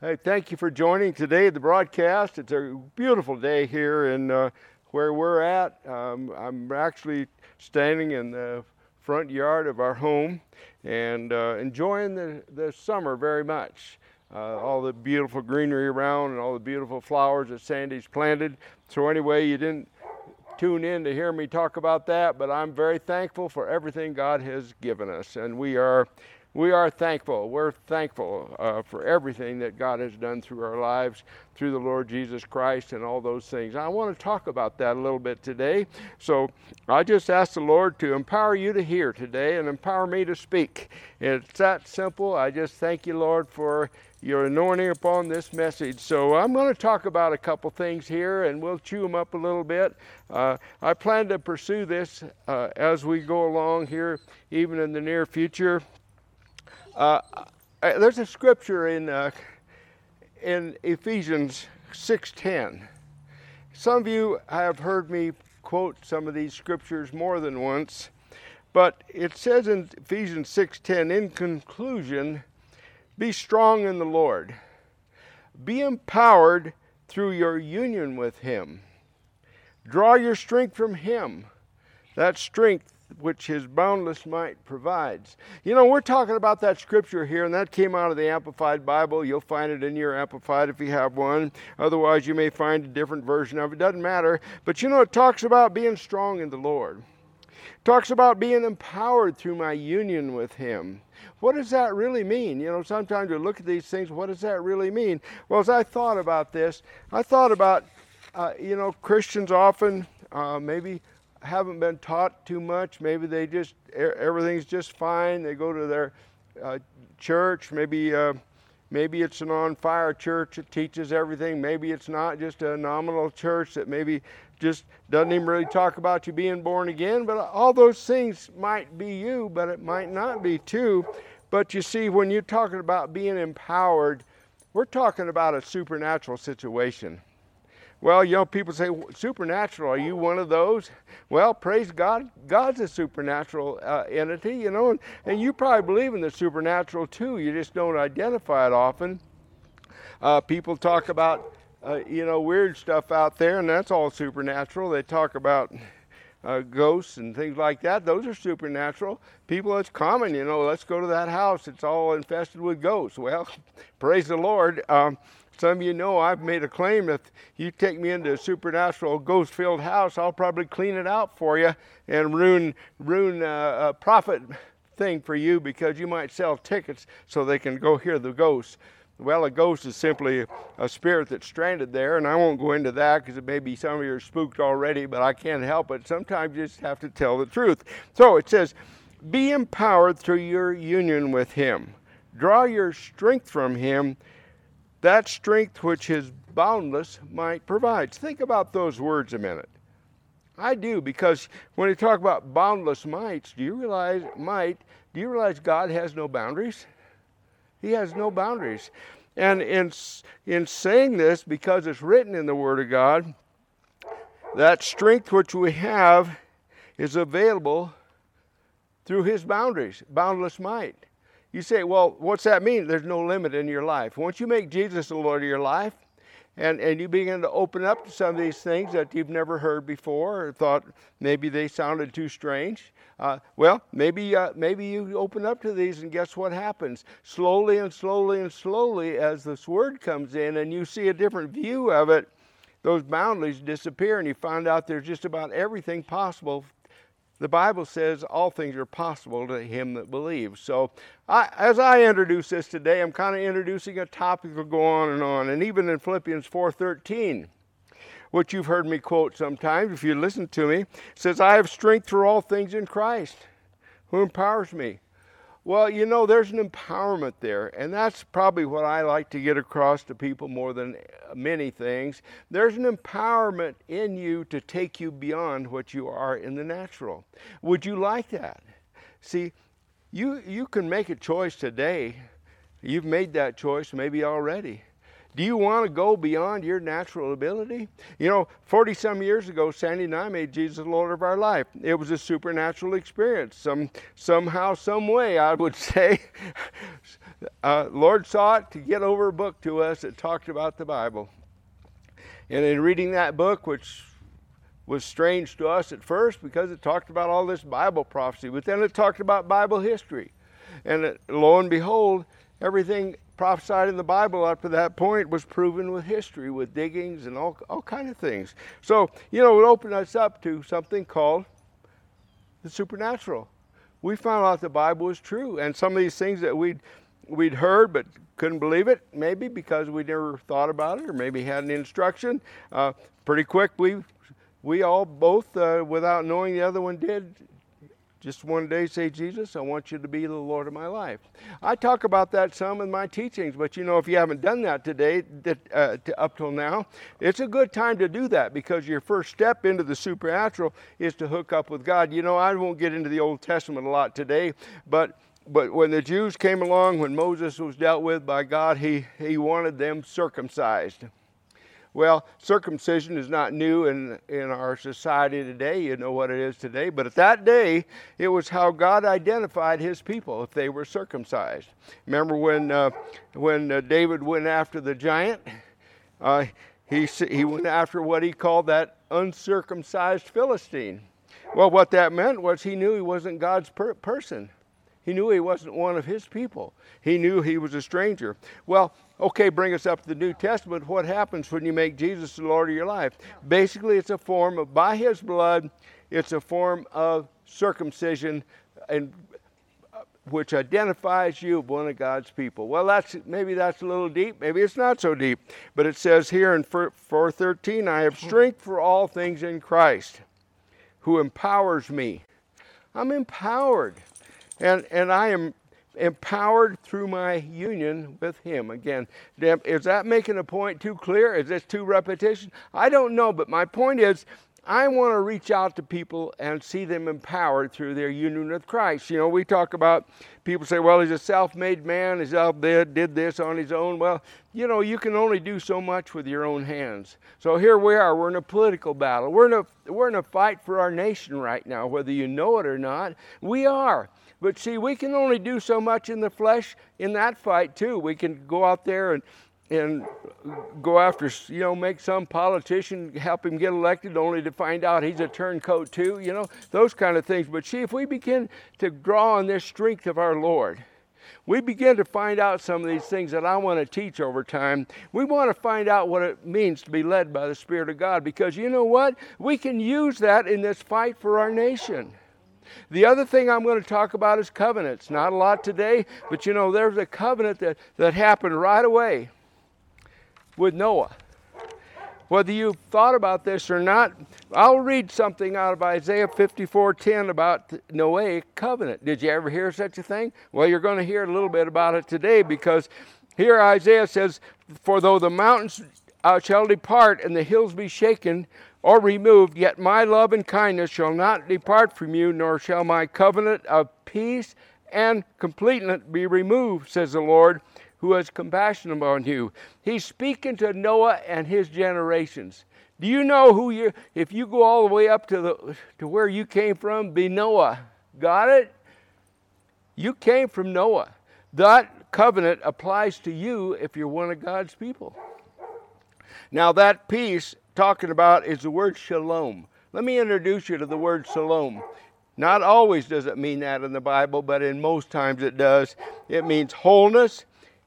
Hey, thank you for joining today the broadcast. It's a beautiful day here in uh, where we're at. Um, I'm actually standing in the front yard of our home and uh, enjoying the, the summer very much. Uh, all the beautiful greenery around and all the beautiful flowers that Sandy's planted. So, anyway, you didn't tune in to hear me talk about that, but I'm very thankful for everything God has given us. And we are we are thankful. We're thankful uh, for everything that God has done through our lives, through the Lord Jesus Christ, and all those things. I want to talk about that a little bit today. So I just ask the Lord to empower you to hear today and empower me to speak. It's that simple. I just thank you, Lord, for your anointing upon this message. So I'm going to talk about a couple things here, and we'll chew them up a little bit. Uh, I plan to pursue this uh, as we go along here, even in the near future. Uh, uh, there's a scripture in uh, in Ephesians 6:10. Some of you have heard me quote some of these scriptures more than once, but it says in Ephesians 6:10, in conclusion, be strong in the Lord. Be empowered through your union with him. Draw your strength from him. That strength which his boundless might provides. You know, we're talking about that scripture here, and that came out of the Amplified Bible. You'll find it in your Amplified if you have one. Otherwise, you may find a different version of it. Doesn't matter. But you know, it talks about being strong in the Lord. It talks about being empowered through my union with him. What does that really mean? You know, sometimes we look at these things, what does that really mean? Well, as I thought about this, I thought about, uh, you know, Christians often uh, maybe haven't been taught too much. Maybe they just everything's just fine. They go to their uh, church. Maybe uh, maybe it's an on fire church that teaches everything. Maybe it's not just a nominal church that maybe just doesn't even really talk about you being born again. But all those things might be you, but it might not be too. But you see, when you're talking about being empowered, we're talking about a supernatural situation. Well, you know, people say, supernatural, are you one of those? Well, praise God, God's a supernatural uh, entity, you know, and, and you probably believe in the supernatural too. You just don't identify it often. Uh, people talk about, uh, you know, weird stuff out there, and that's all supernatural. They talk about uh, ghosts and things like that. Those are supernatural. People, it's common, you know, let's go to that house. It's all infested with ghosts. Well, praise the Lord. Um, some of you know I've made a claim that if you take me into a supernatural ghost filled house, I'll probably clean it out for you and ruin, ruin uh, a profit thing for you because you might sell tickets so they can go hear the ghosts. Well, a ghost is simply a spirit that's stranded there, and I won't go into that because maybe some of you are spooked already, but I can't help it. Sometimes you just have to tell the truth. So it says, Be empowered through your union with Him, draw your strength from Him that strength which his boundless might provides. Think about those words a minute. I do because when you talk about boundless mights, do you realize might? Do you realize God has no boundaries? He has no boundaries. And in in saying this, because it's written in the Word of God, that strength which we have is available through His boundaries, boundless might. You say, well, what's that mean? There's no limit in your life. Once you make Jesus the Lord of your life, and, and you begin to open up to some of these things that you've never heard before or thought maybe they sounded too strange. Uh, well, maybe uh, maybe you open up to these, and guess what happens? Slowly and slowly and slowly, as this word comes in, and you see a different view of it, those boundaries disappear, and you find out there's just about everything possible the Bible says all things are possible to him that believes. So, I, as I introduce this today, I'm kind of introducing a topic that will go on and on. And even in Philippians 4:13, which you've heard me quote sometimes, if you listen to me, says, "I have strength for all things in Christ, who empowers me." Well, you know, there's an empowerment there, and that's probably what I like to get across to people more than uh, many things. There's an empowerment in you to take you beyond what you are in the natural. Would you like that? See, you you can make a choice today. You've made that choice maybe already. Do you want to go beyond your natural ability? You know, 40 some years ago, Sandy and I made Jesus the Lord of our life. It was a supernatural experience. Some, somehow, some way, I would say. Uh, Lord sought to get over a book to us that talked about the Bible. And in reading that book, which was strange to us at first because it talked about all this Bible prophecy, but then it talked about Bible history. And it, lo and behold, everything prophesied in the Bible up to that point was proven with history, with diggings and all, all kind of things. So, you know, it opened us up to something called the supernatural. We found out the Bible was true, and some of these things that we'd we'd heard but couldn't believe it, maybe because we never thought about it, or maybe had an instruction. Uh, pretty quick, we we all both, uh, without knowing the other one did, just one day say, Jesus, I want you to be the Lord of my life. I talk about that some in my teachings, but you know, if you haven't done that today, that, uh, to, up till now, it's a good time to do that because your first step into the supernatural is to hook up with God. You know, I won't get into the Old Testament a lot today, but but when the Jews came along, when Moses was dealt with by God, he, he wanted them circumcised. Well, circumcision is not new in, in our society today. You know what it is today. But at that day, it was how God identified his people if they were circumcised. Remember when, uh, when uh, David went after the giant? Uh, he, he went after what he called that uncircumcised Philistine. Well, what that meant was he knew he wasn't God's per- person. He knew he wasn't one of his people. He knew he was a stranger. Well, okay, bring us up to the New Testament. What happens when you make Jesus the Lord of your life? Basically, it's a form of, by his blood, it's a form of circumcision and uh, which identifies you as one of God's people. Well, that's maybe that's a little deep, maybe it's not so deep, but it says here in 413, I have strength for all things in Christ, who empowers me. I'm empowered and and I am empowered through my union with him. Again, is that making a point too clear? Is this too repetition? I don't know, but my point is I want to reach out to people and see them empowered through their union with Christ. You know, we talk about people say, well, he's a self made man, he's out there, did this on his own. Well, you know, you can only do so much with your own hands. So here we are, we're in a political battle. We're in a, we're in a fight for our nation right now, whether you know it or not. We are. But see, we can only do so much in the flesh in that fight too. We can go out there and and go after, you know, make some politician help him get elected only to find out he's a turncoat too, you know, those kind of things. But see, if we begin to draw on this strength of our Lord, we begin to find out some of these things that I want to teach over time. We want to find out what it means to be led by the Spirit of God because you know what? We can use that in this fight for our nation. The other thing I'm going to talk about is covenants. Not a lot today, but you know, there's a covenant that, that happened right away with Noah. Whether you've thought about this or not, I'll read something out of Isaiah 54:10 about Noahic covenant. Did you ever hear such a thing? Well, you're going to hear a little bit about it today because here Isaiah says, "For though the mountains uh, shall depart and the hills be shaken, or removed, yet my love and kindness shall not depart from you, nor shall my covenant of peace and completeness be removed, says the Lord, who has compassion upon you. He's speaking to Noah and his generations. Do you know who you if you go all the way up to the to where you came from, be Noah. Got it? You came from Noah. That covenant applies to you if you're one of God's people. Now that peace talking about is the word shalom. Let me introduce you to the word shalom. Not always does it mean that in the Bible, but in most times it does. It means wholeness,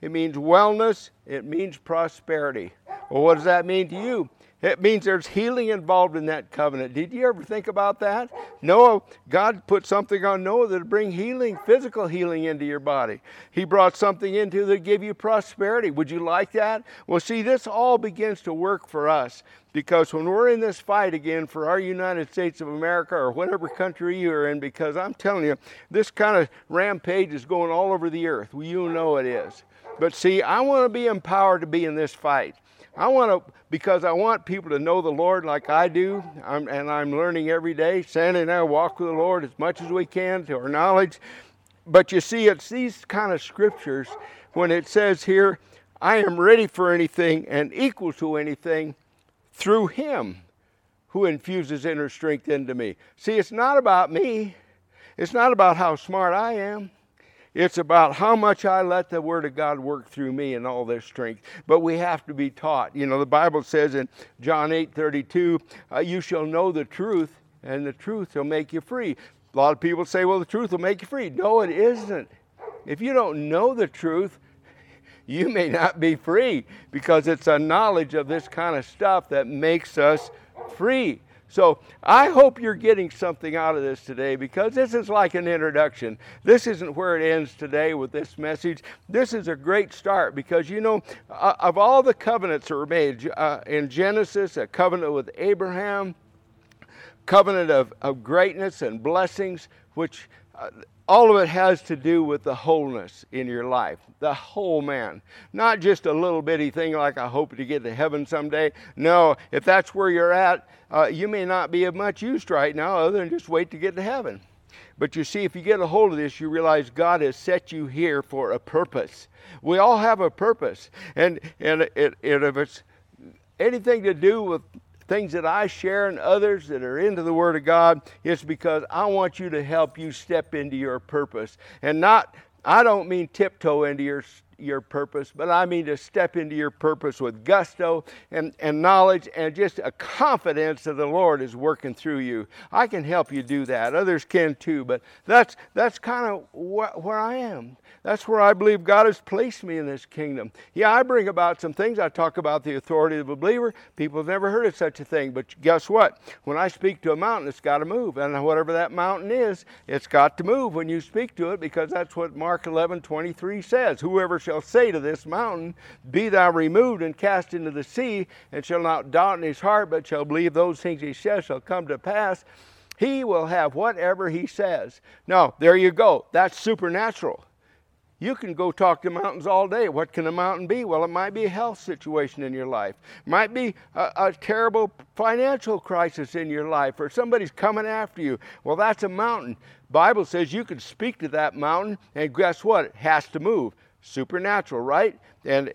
it means wellness, it means prosperity. Well, what does that mean to you? It means there's healing involved in that covenant. Did you ever think about that? Noah, God put something on Noah that would bring healing, physical healing into your body. He brought something into that give you prosperity. Would you like that? Well, see, this all begins to work for us because when we're in this fight again for our United States of America or whatever country you're in, because I'm telling you, this kind of rampage is going all over the earth. You know it is. But see, I want to be empowered to be in this fight. I want to, because I want people to know the Lord like I do, I'm, and I'm learning every day. Sandy and I walk with the Lord as much as we can to our knowledge. But you see, it's these kind of scriptures when it says here, I am ready for anything and equal to anything through Him who infuses inner strength into me. See, it's not about me, it's not about how smart I am. It's about how much I let the Word of God work through me and all this strength. But we have to be taught. You know, the Bible says in John 8 32, uh, you shall know the truth, and the truth will make you free. A lot of people say, well, the truth will make you free. No, it isn't. If you don't know the truth, you may not be free because it's a knowledge of this kind of stuff that makes us free. So I hope you're getting something out of this today because this is like an introduction. This isn't where it ends today with this message. This is a great start because you know, uh, of all the covenants that were made uh, in Genesis, a covenant with Abraham, covenant of, of greatness and blessings, which all of it has to do with the wholeness in your life, the whole man. Not just a little bitty thing like I hope to get to heaven someday. No, if that's where you're at, uh, you may not be of much use right now other than just wait to get to heaven. But you see, if you get a hold of this, you realize God has set you here for a purpose. We all have a purpose. And, and it, it, if it's anything to do with things that I share and others that are into the Word of God, is because I want you to help you step into your purpose. And not, I don't mean tiptoe into your your purpose, but I mean to step into your purpose with gusto and, and knowledge and just a confidence that the Lord is working through you. I can help you do that. Others can too, but that's that's kind of wh- where I am. That's where I believe God has placed me in this kingdom. Yeah, I bring about some things. I talk about the authority of a believer. People have never heard of such a thing, but guess what? When I speak to a mountain, it's got to move, and whatever that mountain is, it's got to move when you speak to it because that's what Mark 11:23 says. Whoever shall say to this mountain, Be thou removed and cast into the sea, and shall not doubt in his heart, but shall believe those things he says shall come to pass, he will have whatever he says. Now, there you go. That's supernatural. You can go talk to mountains all day. What can a mountain be? Well, it might be a health situation in your life. It might be a, a, terrible financial crisis in your life, or somebody's coming after you. Well, that's a mountain. Bible says you can speak to that mountain, and guess what? It has to move supernatural, right? And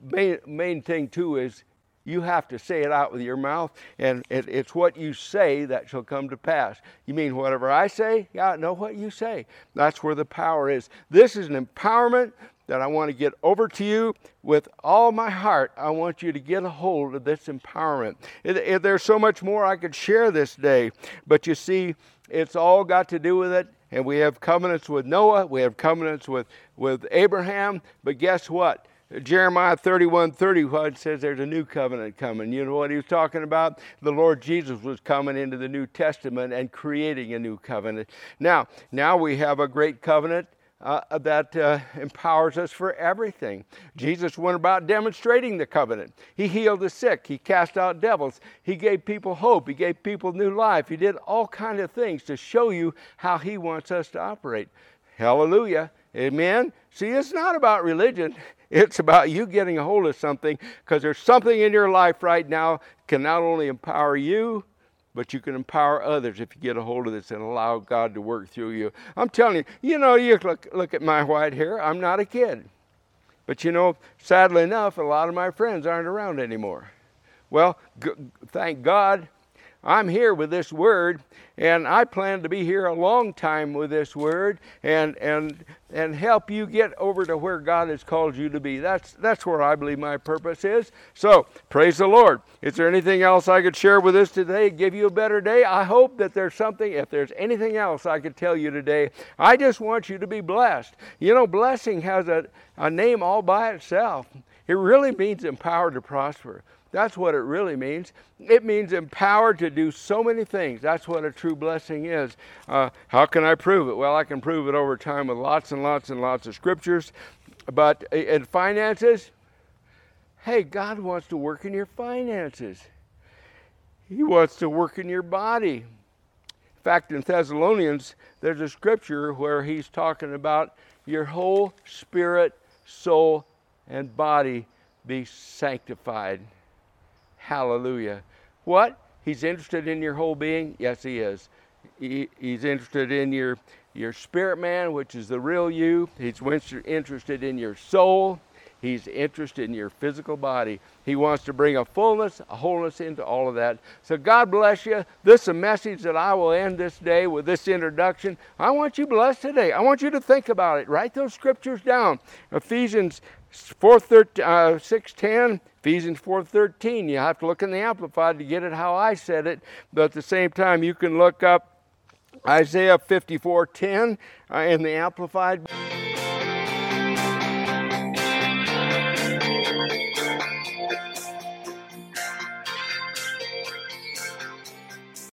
main, main thing too is you have to say it out with your mouth, and it, it's what you say that shall come to pass. You mean whatever I say? Yeah, know what you say. That's where the power is. This is an empowerment that I want to get over to you with all my heart. I want you to get a hold of this empowerment. It, it, there's so much more I could share this day, but you see, it's all got to do with it and we have covenants with Noah, we have covenants with, with Abraham, but guess what? Jeremiah 31 31 says there's a new covenant coming. You know what he was talking about? The Lord Jesus was coming into the New Testament and creating a new covenant. Now, now we have a great covenant uh, that uh, empowers us for everything. Jesus went about demonstrating the covenant. He healed the sick. He cast out devils. He gave people hope. He gave people new life. He did all kind of things to show you how He wants us to operate. Hallelujah. Amen. See, it's not about religion. It's about you getting a hold of something because there's something in your life right now can not only empower you, but you can empower others if you get a hold of this and allow God to work through you. I'm telling you, you know, you look, look at my white hair. I'm not a kid. But you know, sadly enough, a lot of my friends aren't around anymore. Well, g- thank God I'm here with this word, and I plan to be here a long time with this word and and and help you get over to where God has called you to be. That's that's where I believe my purpose is. So praise the Lord. Is there anything else I could share with us today? Give you a better day? I hope that there's something. If there's anything else I could tell you today, I just want you to be blessed. You know, blessing has a, a name all by itself. It really means empowered to prosper. That's what it really means. It means empowered to do so many things. That's what a true blessing is. Uh, how can I prove it? Well, I can prove it over time with lots and lots and lots of scriptures. But in finances, hey, God wants to work in your finances, He wants to work in your body. In fact, in Thessalonians, there's a scripture where he's talking about your whole spirit, soul, and body be sanctified. Hallelujah. What? He's interested in your whole being? Yes, he is. He, he's interested in your, your spirit man, which is the real you. He's interested in your soul. He's interested in your physical body. He wants to bring a fullness, a wholeness into all of that. So God bless you. This is a message that I will end this day with this introduction. I want you blessed today. I want you to think about it. Write those scriptures down. Ephesians 4, 13, uh, 6, 10, Ephesians 4.13. You have to look in the Amplified to get it how I said it. But at the same time, you can look up Isaiah 54.10 uh, in the Amplified.